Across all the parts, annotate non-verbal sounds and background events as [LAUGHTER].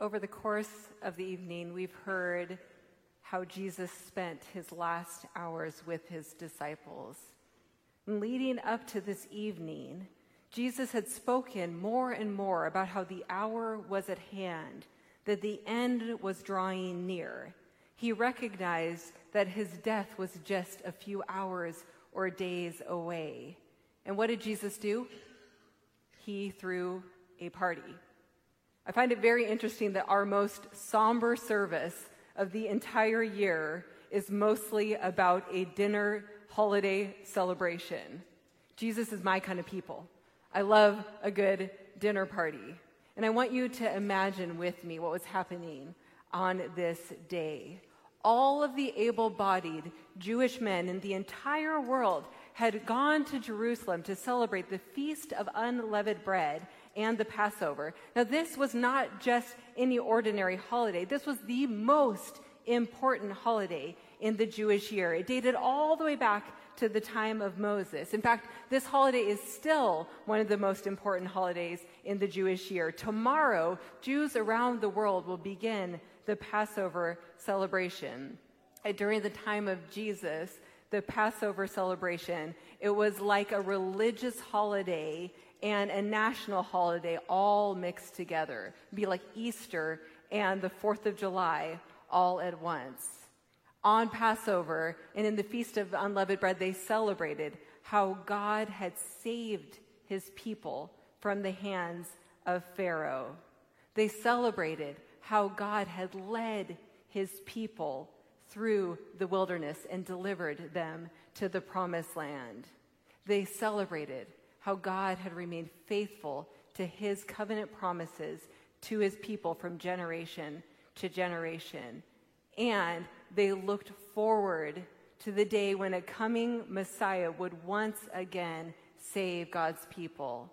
Over the course of the evening, we've heard how Jesus spent his last hours with his disciples. And leading up to this evening, Jesus had spoken more and more about how the hour was at hand, that the end was drawing near. He recognized that his death was just a few hours or days away. And what did Jesus do? He threw a party. I find it very interesting that our most somber service of the entire year is mostly about a dinner holiday celebration. Jesus is my kind of people. I love a good dinner party. And I want you to imagine with me what was happening on this day. All of the able bodied Jewish men in the entire world had gone to Jerusalem to celebrate the Feast of Unleavened Bread and the Passover. Now, this was not just any ordinary holiday, this was the most important holiday in the Jewish year. It dated all the way back to the time of Moses. In fact, this holiday is still one of the most important holidays in the Jewish year. Tomorrow, Jews around the world will begin the Passover celebration. During the time of Jesus, the Passover celebration, it was like a religious holiday and a national holiday all mixed together. It'd be like Easter and the 4th of July all at once. On Passover and in the Feast of Unleavened Bread, they celebrated how God had saved his people from the hands of Pharaoh. They celebrated how God had led his people through the wilderness and delivered them to the promised land. They celebrated how God had remained faithful to his covenant promises to his people from generation to generation. And they looked forward to the day when a coming Messiah would once again save God's people.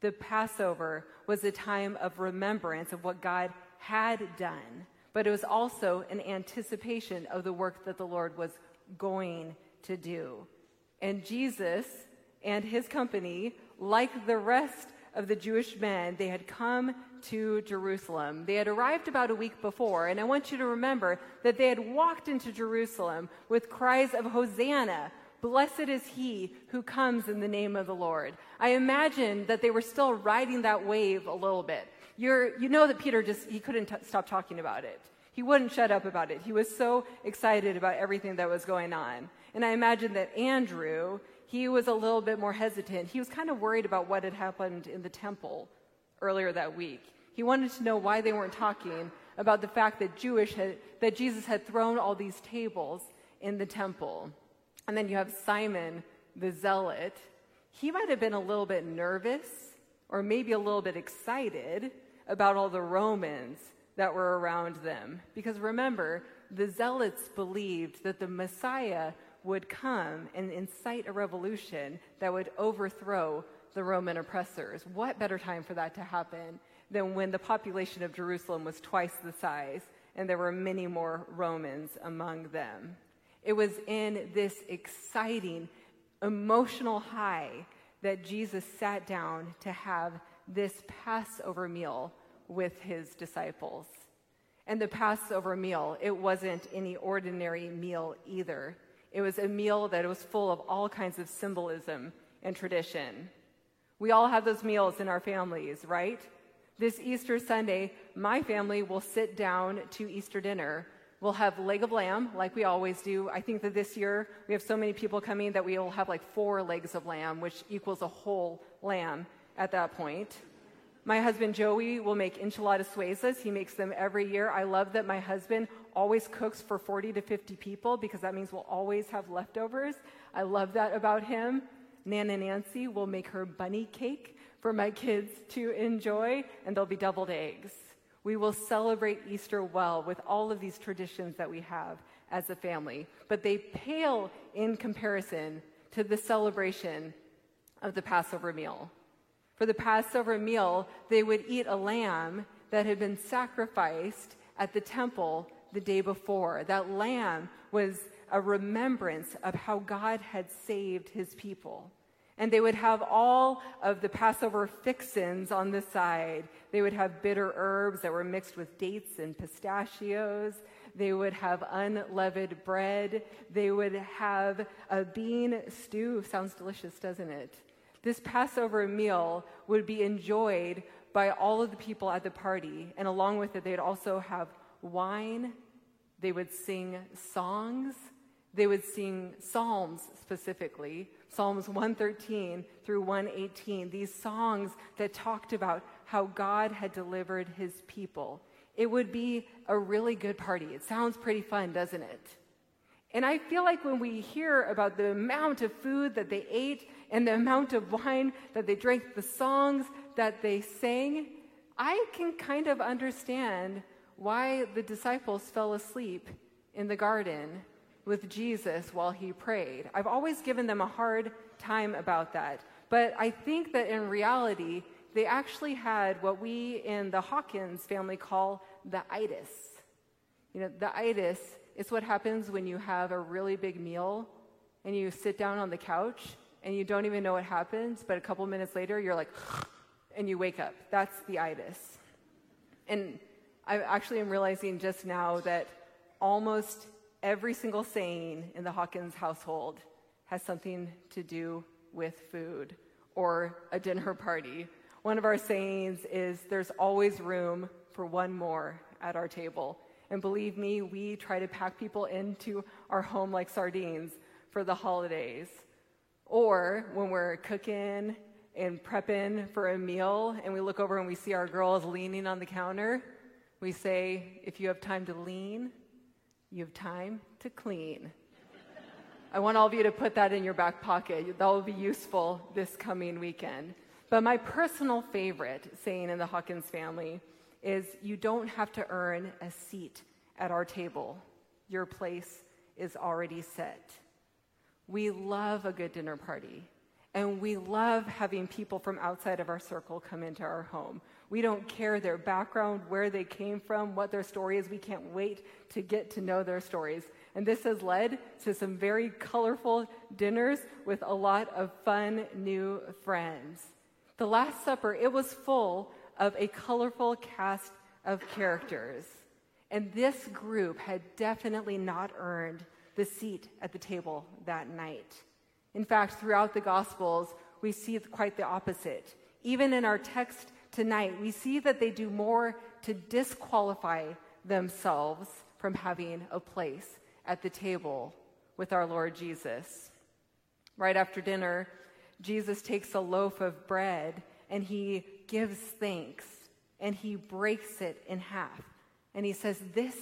The Passover was a time of remembrance of what God had done, but it was also an anticipation of the work that the Lord was going to do. And Jesus and his company, like the rest of the Jewish men, they had come to Jerusalem. They had arrived about a week before, and I want you to remember that they had walked into Jerusalem with cries of Hosanna. Blessed is he who comes in the name of the Lord. I imagine that they were still riding that wave a little bit. You're, you know that Peter just, he couldn't t- stop talking about it. He wouldn't shut up about it. He was so excited about everything that was going on. And I imagine that Andrew, he was a little bit more hesitant. He was kind of worried about what had happened in the temple earlier that week. He wanted to know why they weren't talking about the fact that Jewish had, that Jesus had thrown all these tables in the temple. And then you have Simon the zealot. He might have been a little bit nervous or maybe a little bit excited about all the Romans that were around them. Because remember, the zealots believed that the Messiah would come and incite a revolution that would overthrow the Roman oppressors. What better time for that to happen than when the population of Jerusalem was twice the size and there were many more Romans among them? It was in this exciting, emotional high that Jesus sat down to have this Passover meal with his disciples. And the Passover meal, it wasn't any ordinary meal either. It was a meal that was full of all kinds of symbolism and tradition. We all have those meals in our families, right? This Easter Sunday, my family will sit down to Easter dinner. We'll have leg of lamb, like we always do. I think that this year we have so many people coming that we will have like four legs of lamb, which equals a whole lamb at that point. My husband Joey will make enchiladas suizas. He makes them every year. I love that my husband always cooks for 40 to 50 people because that means we'll always have leftovers. I love that about him. Nana Nancy will make her bunny cake for my kids to enjoy, and there'll be deviled eggs. We will celebrate Easter well with all of these traditions that we have as a family, but they pale in comparison to the celebration of the Passover meal. For the Passover meal, they would eat a lamb that had been sacrificed at the temple the day before. That lamb was a remembrance of how God had saved his people. And they would have all of the Passover fixins on the side. They would have bitter herbs that were mixed with dates and pistachios. They would have unleavened bread. They would have a bean stew. Sounds delicious, doesn't it? This Passover meal would be enjoyed by all of the people at the party. And along with it, they'd also have wine. They would sing songs. They would sing psalms specifically. Psalms 113 through 118, these songs that talked about how God had delivered his people. It would be a really good party. It sounds pretty fun, doesn't it? And I feel like when we hear about the amount of food that they ate and the amount of wine that they drank, the songs that they sang, I can kind of understand why the disciples fell asleep in the garden with Jesus while he prayed. I've always given them a hard time about that. But I think that in reality, they actually had what we in the Hawkins family call the itis. You know, the itis is what happens when you have a really big meal and you sit down on the couch and you don't even know what happens, but a couple minutes later you're like, [SIGHS] and you wake up. That's the itis. And I actually am realizing just now that almost every single saying in the Hawkins household has something to do with food or a dinner party. One of our sayings is there's always room for one more at our table. And believe me, we try to pack people into our home like sardines for the holidays. Or when we're cooking and prepping for a meal and we look over and we see our girls leaning on the counter, we say, if you have time to lean, you have time to clean. I want all of you to put that in your back pocket. That will be useful this coming weekend. But my personal favorite saying in the Hawkins family is you don't have to earn a seat at our table. Your place is already set. We love a good dinner party, and we love having people from outside of our circle come into our home. We don't care their background, where they came from, what their story is. We can't wait to get to know their stories. And this has led to some very colorful dinners with a lot of fun new friends. The Last Supper, it was full of a colorful cast of characters. And this group had definitely not earned the seat at the table that night. In fact, throughout the Gospels, we see quite the opposite. Even in our text tonight, we see that they do more to disqualify themselves from having a place at the table with our Lord Jesus. Right after dinner, Jesus takes a loaf of bread and he gives thanks and he breaks it in half. And he says, This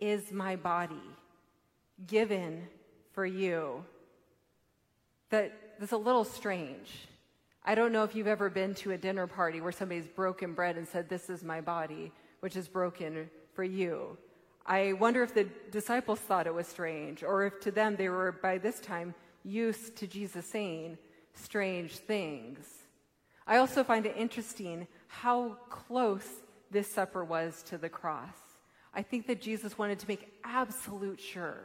is my body given for you. That, that's a little strange. I don't know if you've ever been to a dinner party where somebody's broken bread and said, This is my body, which is broken for you. I wonder if the disciples thought it was strange, or if to them they were by this time used to Jesus saying strange things. I also find it interesting how close this supper was to the cross. I think that Jesus wanted to make absolute sure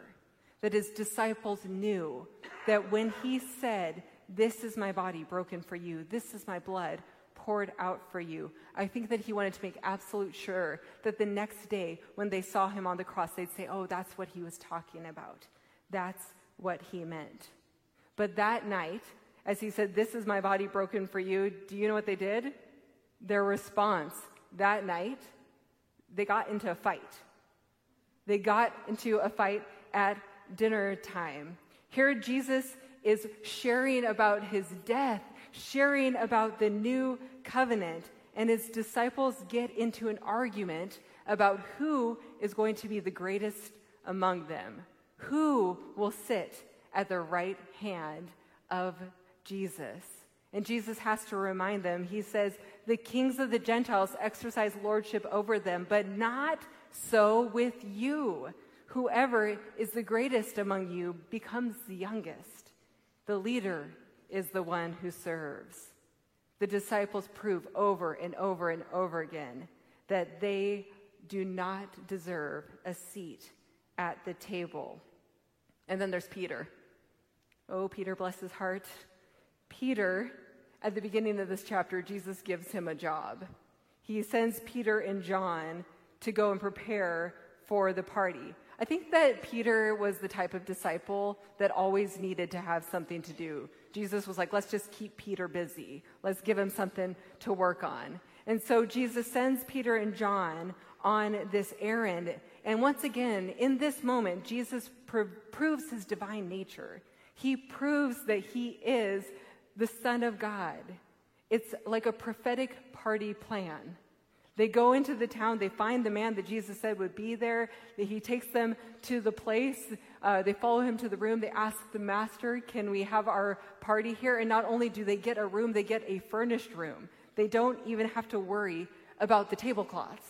that his disciples knew that when he said, this is my body broken for you. This is my blood poured out for you. I think that he wanted to make absolute sure that the next day, when they saw him on the cross, they'd say, Oh, that's what he was talking about. That's what he meant. But that night, as he said, This is my body broken for you, do you know what they did? Their response that night, they got into a fight. They got into a fight at dinner time. Here, Jesus is sharing about his death, sharing about the new covenant, and his disciples get into an argument about who is going to be the greatest among them, who will sit at the right hand of Jesus. And Jesus has to remind them, he says, The kings of the Gentiles exercise lordship over them, but not so with you. Whoever is the greatest among you becomes the youngest. The leader is the one who serves. The disciples prove over and over and over again that they do not deserve a seat at the table. And then there's Peter. Oh, Peter, bless his heart. Peter, at the beginning of this chapter, Jesus gives him a job. He sends Peter and John to go and prepare for the party. I think that Peter was the type of disciple that always needed to have something to do. Jesus was like, let's just keep Peter busy. Let's give him something to work on. And so Jesus sends Peter and John on this errand. And once again, in this moment, Jesus pr- proves his divine nature. He proves that he is the Son of God. It's like a prophetic party plan. They go into the town, they find the man that Jesus said would be there. He takes them to the place. Uh, they follow him to the room. They ask the master, Can we have our party here? And not only do they get a room, they get a furnished room. They don't even have to worry about the tablecloths.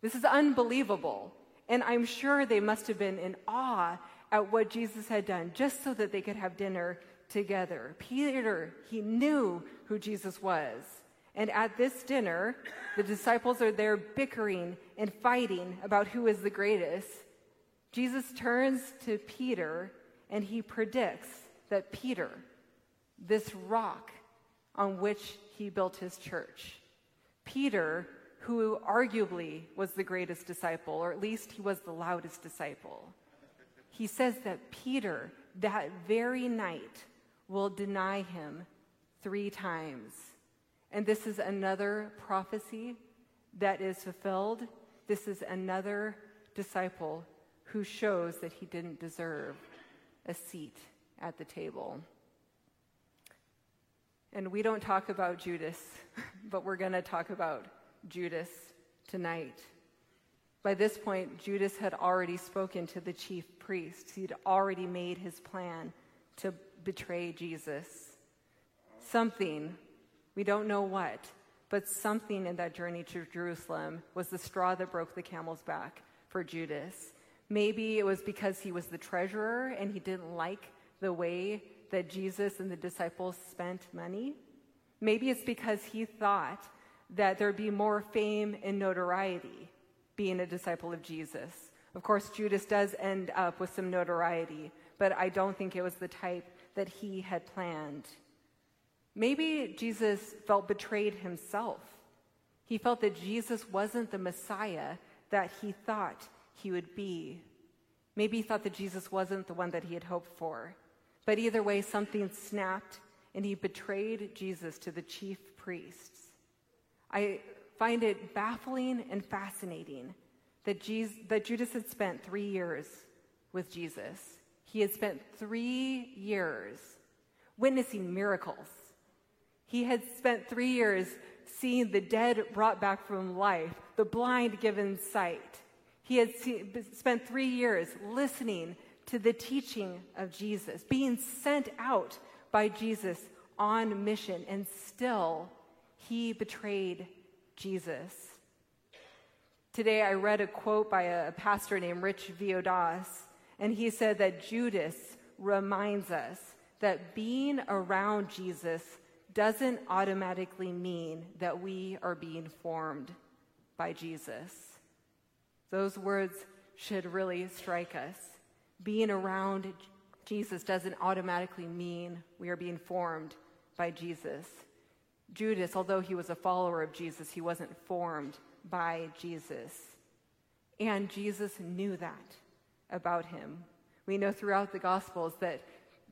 This is unbelievable. And I'm sure they must have been in awe at what Jesus had done just so that they could have dinner together. Peter, he knew who Jesus was. And at this dinner, the disciples are there bickering and fighting about who is the greatest. Jesus turns to Peter and he predicts that Peter, this rock on which he built his church, Peter, who arguably was the greatest disciple, or at least he was the loudest disciple, he says that Peter, that very night, will deny him three times. And this is another prophecy that is fulfilled. This is another disciple who shows that he didn't deserve a seat at the table. And we don't talk about Judas, [LAUGHS] but we're going to talk about Judas tonight. By this point, Judas had already spoken to the chief priests. He'd already made his plan to betray Jesus. Something we don't know what, but something in that journey to Jerusalem was the straw that broke the camel's back for Judas. Maybe it was because he was the treasurer and he didn't like the way that Jesus and the disciples spent money. Maybe it's because he thought that there'd be more fame and notoriety being a disciple of Jesus. Of course, Judas does end up with some notoriety, but I don't think it was the type that he had planned. Maybe Jesus felt betrayed himself. He felt that Jesus wasn't the Messiah that he thought he would be. Maybe he thought that Jesus wasn't the one that he had hoped for. But either way, something snapped and he betrayed Jesus to the chief priests. I find it baffling and fascinating that, Jesus, that Judas had spent three years with Jesus. He had spent three years witnessing miracles he had spent three years seeing the dead brought back from life, the blind given sight. He had see, spent three years listening to the teaching of Jesus, being sent out by Jesus on mission, and still he betrayed Jesus. Today I read a quote by a pastor named Rich Villodas, and he said that Judas reminds us that being around Jesus doesn't automatically mean that we are being formed by Jesus. Those words should really strike us. Being around Jesus doesn't automatically mean we are being formed by Jesus. Judas, although he was a follower of Jesus, he wasn't formed by Jesus. And Jesus knew that about him. We know throughout the Gospels that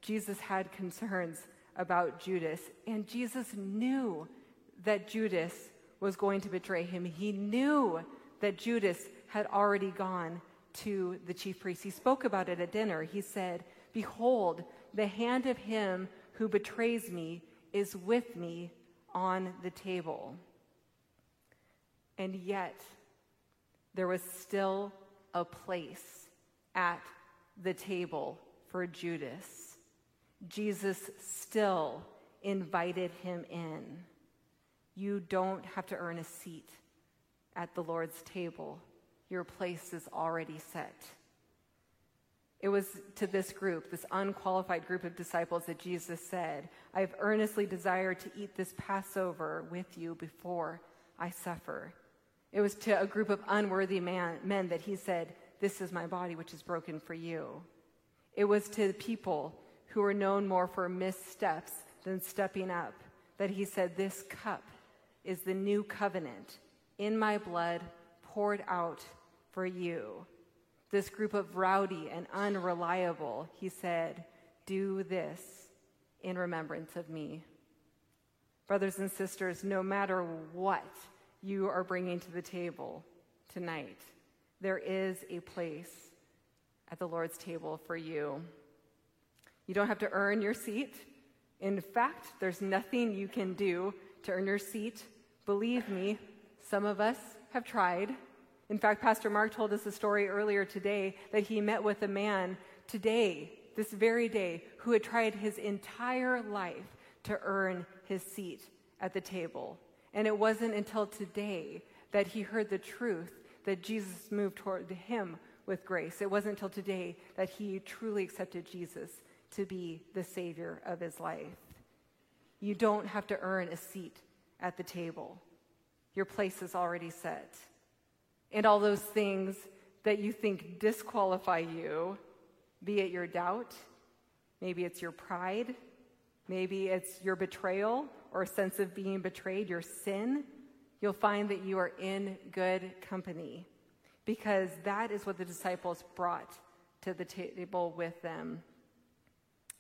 Jesus had concerns about Judas. And Jesus knew that Judas was going to betray him. He knew that Judas had already gone to the chief priest. He spoke about it at dinner. He said, Behold, the hand of him who betrays me is with me on the table. And yet, there was still a place at the table for Judas. Jesus still invited him in. You don't have to earn a seat at the Lord's table, your place is already set. It was to this group, this unqualified group of disciples, that Jesus said, I have earnestly desired to eat this Passover with you before I suffer. It was to a group of unworthy man, men that he said, This is my body, which is broken for you. It was to the people who were known more for missteps than stepping up that he said, This cup is the new covenant in my blood poured out for you. This group of rowdy and unreliable, he said, Do this in remembrance of me. Brothers and sisters, no matter what you are bringing to the table tonight, there is a place at the Lord's table for you. You don't have to earn your seat. In fact, there's nothing you can do to earn your seat. Believe me, some of us have tried. In fact, Pastor Mark told us a story earlier today that he met with a man today, this very day, who had tried his entire life to earn his seat at the table. And it wasn't until today that he heard the truth that Jesus moved toward him with grace. It wasn't until today that he truly accepted Jesus to be the Savior of his life. You don't have to earn a seat at the table, your place is already set. And all those things that you think disqualify you, be it your doubt, maybe it's your pride, maybe it's your betrayal or a sense of being betrayed, your sin, you'll find that you are in good company because that is what the disciples brought to the table with them.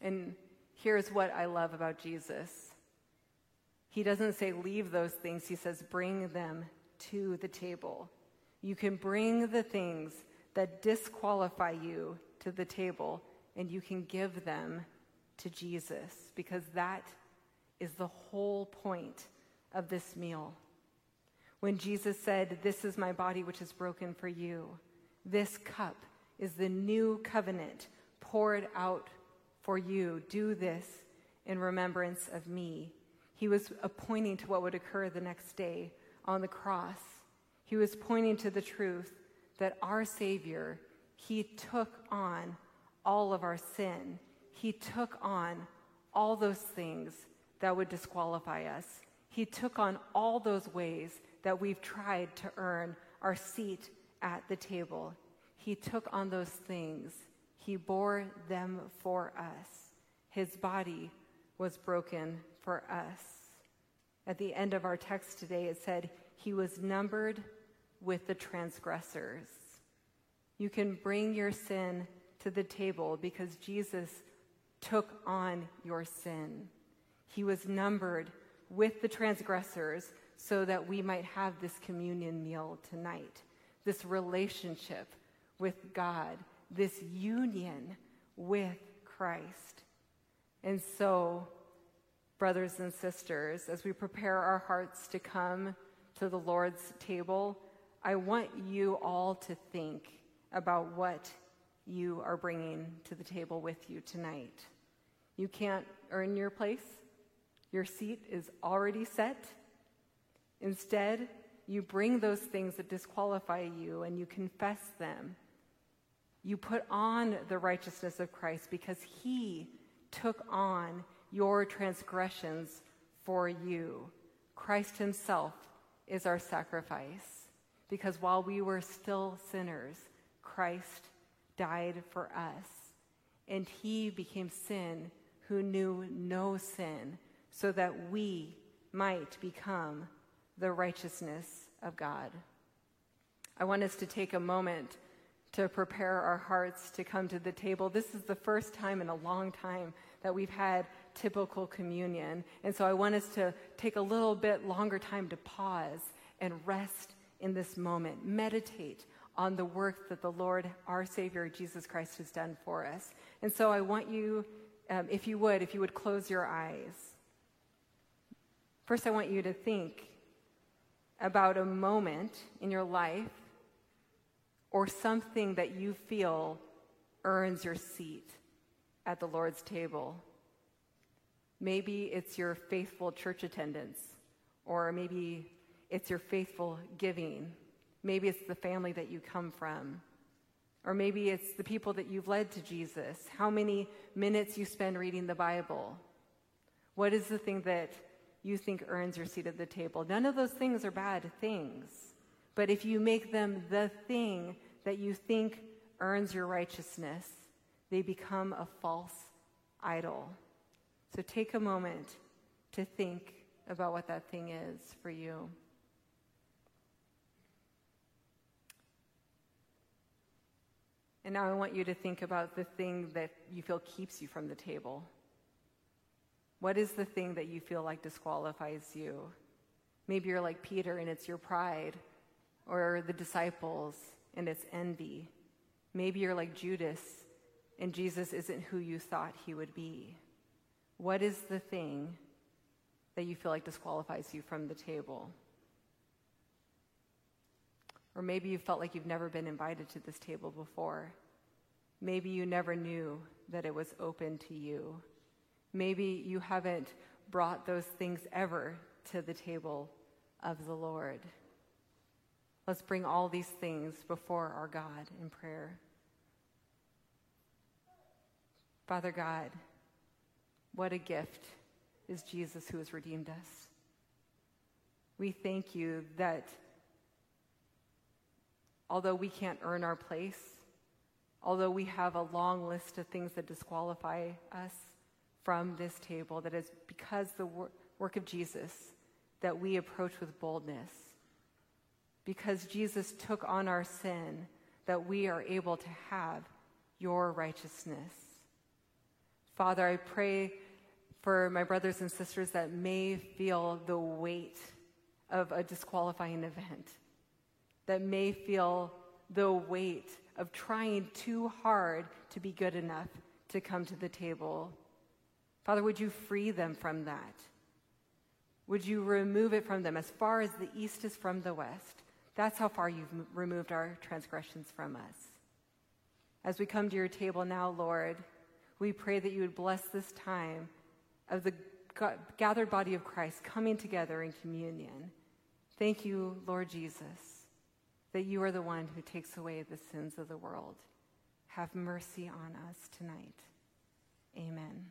And here's what I love about Jesus He doesn't say, leave those things, He says, bring them to the table. You can bring the things that disqualify you to the table, and you can give them to Jesus because that is the whole point of this meal. When Jesus said, This is my body which is broken for you, this cup is the new covenant poured out for you. Do this in remembrance of me. He was pointing to what would occur the next day on the cross. He was pointing to the truth that our Savior, He took on all of our sin. He took on all those things that would disqualify us. He took on all those ways that we've tried to earn our seat at the table. He took on those things. He bore them for us. His body was broken for us. At the end of our text today, it said, He was numbered with the transgressors. You can bring your sin to the table because Jesus took on your sin. He was numbered with the transgressors so that we might have this communion meal tonight, this relationship with God, this union with Christ. And so, brothers and sisters, as we prepare our hearts to come to the Lord's table, I want you all to think about what you are bringing to the table with you tonight. You can't earn your place, your seat is already set. Instead, you bring those things that disqualify you and you confess them. You put on the righteousness of Christ because he took on your transgressions for you. Christ himself is our sacrifice because while we were still sinners, Christ died for us. And he became sin who knew no sin so that we might become the righteousness of God. I want us to take a moment to prepare our hearts to come to the table. This is the first time in a long time that we've had typical communion. And so I want us to take a little bit longer time to pause and rest in this moment. Meditate on the work that the Lord, our Savior, Jesus Christ, has done for us. And so I want you, um, if you would, if you would close your eyes. First, I want you to think about a moment in your life or something that you feel earns your seat at the Lord's table. Maybe it's your faithful church attendance, or maybe it's your faithful giving. Maybe it's the family that you come from. Or maybe it's the people that you've led to Jesus, how many minutes you spend reading the Bible. What is the thing that you think earns your seat at the table? None of those things are bad things. But if you make them the thing that you think earns your righteousness, they become a false idol. So take a moment to think about what that thing is for you. And now I want you to think about the thing that you feel keeps you from the table. What is the thing that you feel like disqualifies you? Maybe you're like Peter and it's your pride, or the disciples and it's envy. Maybe you're like Judas and Jesus isn't who you thought he would be. What is the thing that you feel like disqualifies you from the table? Or maybe you felt like you've never been invited to this table before. Maybe you never knew that it was open to you. Maybe you haven't brought those things ever to the table of the Lord. Let's bring all these things before our God in prayer. Father God, what a gift is Jesus who has redeemed us. We thank you that although we can't earn our place, although we have a long list of things that disqualify us from this table, that is because the wor- work of Jesus that we approach with boldness. Because Jesus took on our sin, that we are able to have your righteousness. Father, I pray for my brothers and sisters that may feel the weight of a disqualifying event that may feel the weight of trying too hard to be good enough to come to the table. Father, would you free them from that? Would you remove it from them as far as the east is from the west? That's how far you've removed our transgressions from us. As we come to your table now, Lord, we pray that you would bless this time of the gathered body of Christ coming together in communion. Thank you, Lord Jesus, that you are the one who takes away the sins of the world. Have mercy on us tonight. Amen.